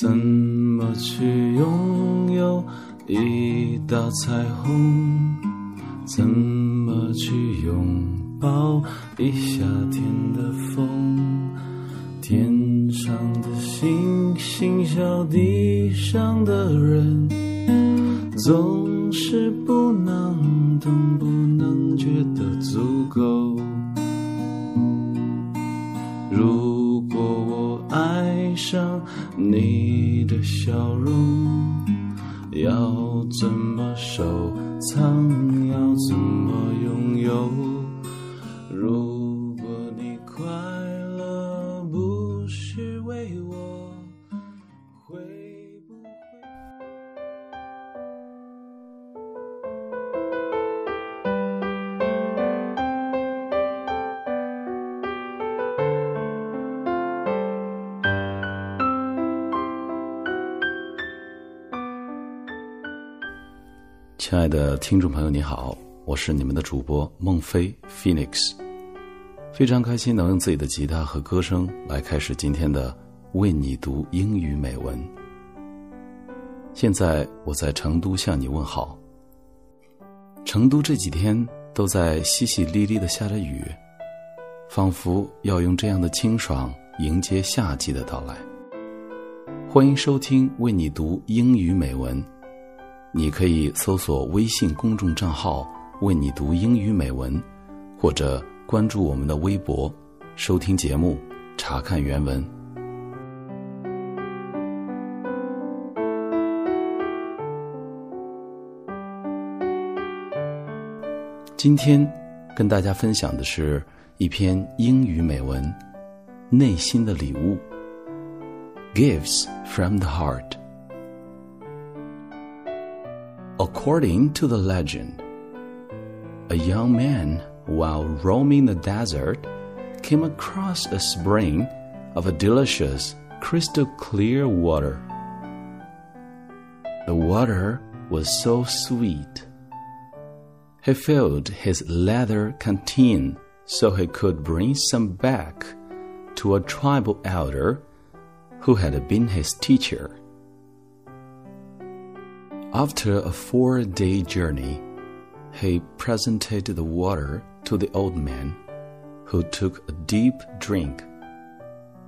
怎么去拥有一道彩虹？怎么去拥抱一夏天的风？天上的星星，笑地上的人，总是不能懂，上你的笑容，要怎么收藏？要怎么拥有？亲爱的听众朋友，你好，我是你们的主播孟非 Phoenix，非常开心能用自己的吉他和歌声来开始今天的为你读英语美文。现在我在成都向你问好。成都这几天都在淅淅沥沥的下着雨，仿佛要用这样的清爽迎接夏季的到来。欢迎收听为你读英语美文。你可以搜索微信公众账号“为你读英语美文”，或者关注我们的微博，收听节目，查看原文。今天跟大家分享的是一篇英语美文《内心的礼物》，Gifts from the Heart。According to the legend, a young man, while roaming the desert, came across a spring of a delicious, crystal clear water. The water was so sweet. He filled his leather canteen so he could bring some back to a tribal elder who had been his teacher. After a four day journey, he presented the water to the old man, who took a deep drink,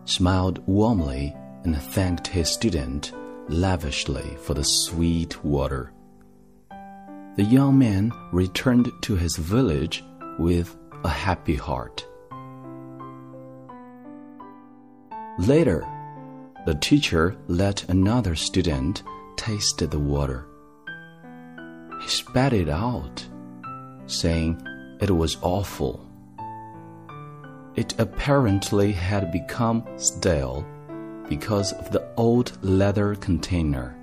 smiled warmly, and thanked his student lavishly for the sweet water. The young man returned to his village with a happy heart. Later, the teacher let another student taste the water. Spat it out, saying it was awful. It apparently had become stale because of the old leather container.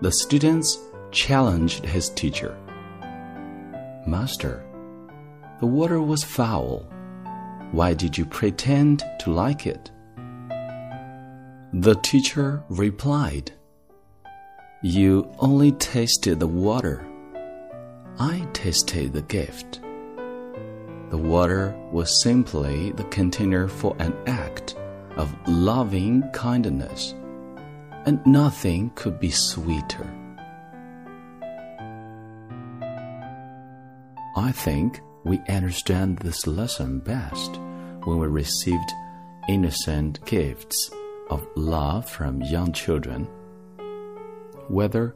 The students challenged his teacher. Master, the water was foul. Why did you pretend to like it? The teacher replied, You only tasted the water. I tasted the gift. The water was simply the container for an act of loving kindness, and nothing could be sweeter. I think we understand this lesson best when we received innocent gifts of love from young children. Whether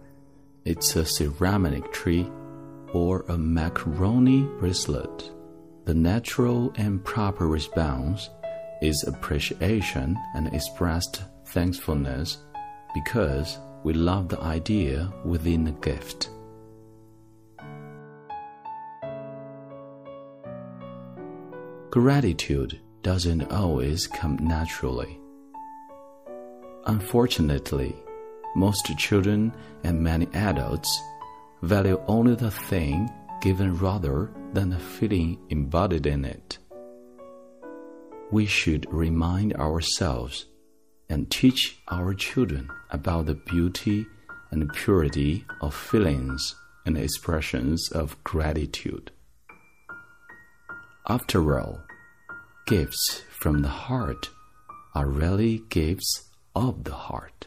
it's a ceramic tree or a macaroni bracelet, the natural and proper response is appreciation and expressed thankfulness because we love the idea within the gift. Gratitude doesn't always come naturally. Unfortunately, most children and many adults value only the thing given rather than the feeling embodied in it. We should remind ourselves and teach our children about the beauty and purity of feelings and expressions of gratitude. After all, gifts from the heart are really gifts of the heart.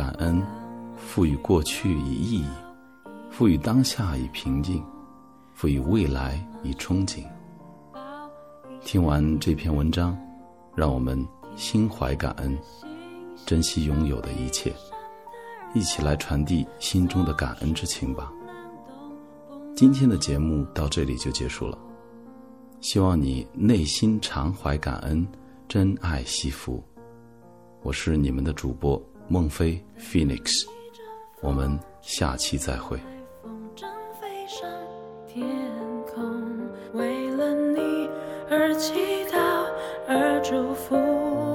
感恩赋予过去以意义，赋予当下以平静，赋予未来以憧憬。听完这篇文章，让我们心怀感恩，珍惜拥有的一切，一起来传递心中的感恩之情吧。今天的节目到这里就结束了，希望你内心常怀感恩，珍爱惜福。我是你们的主播孟非 Phoenix，我们下期再会。风筝飞上天空，为了你而祈祷，而祝福，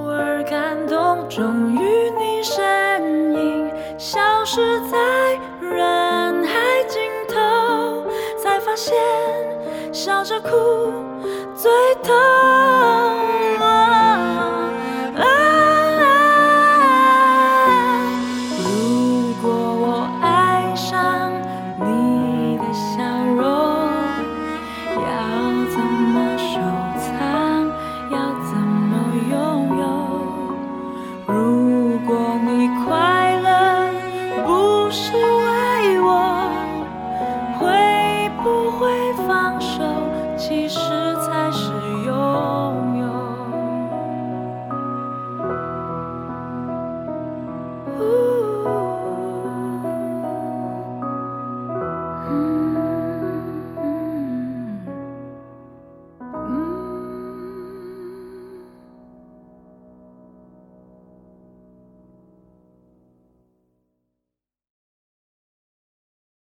而感动。终于，你身影消失在人海尽头，才发现笑着哭最痛。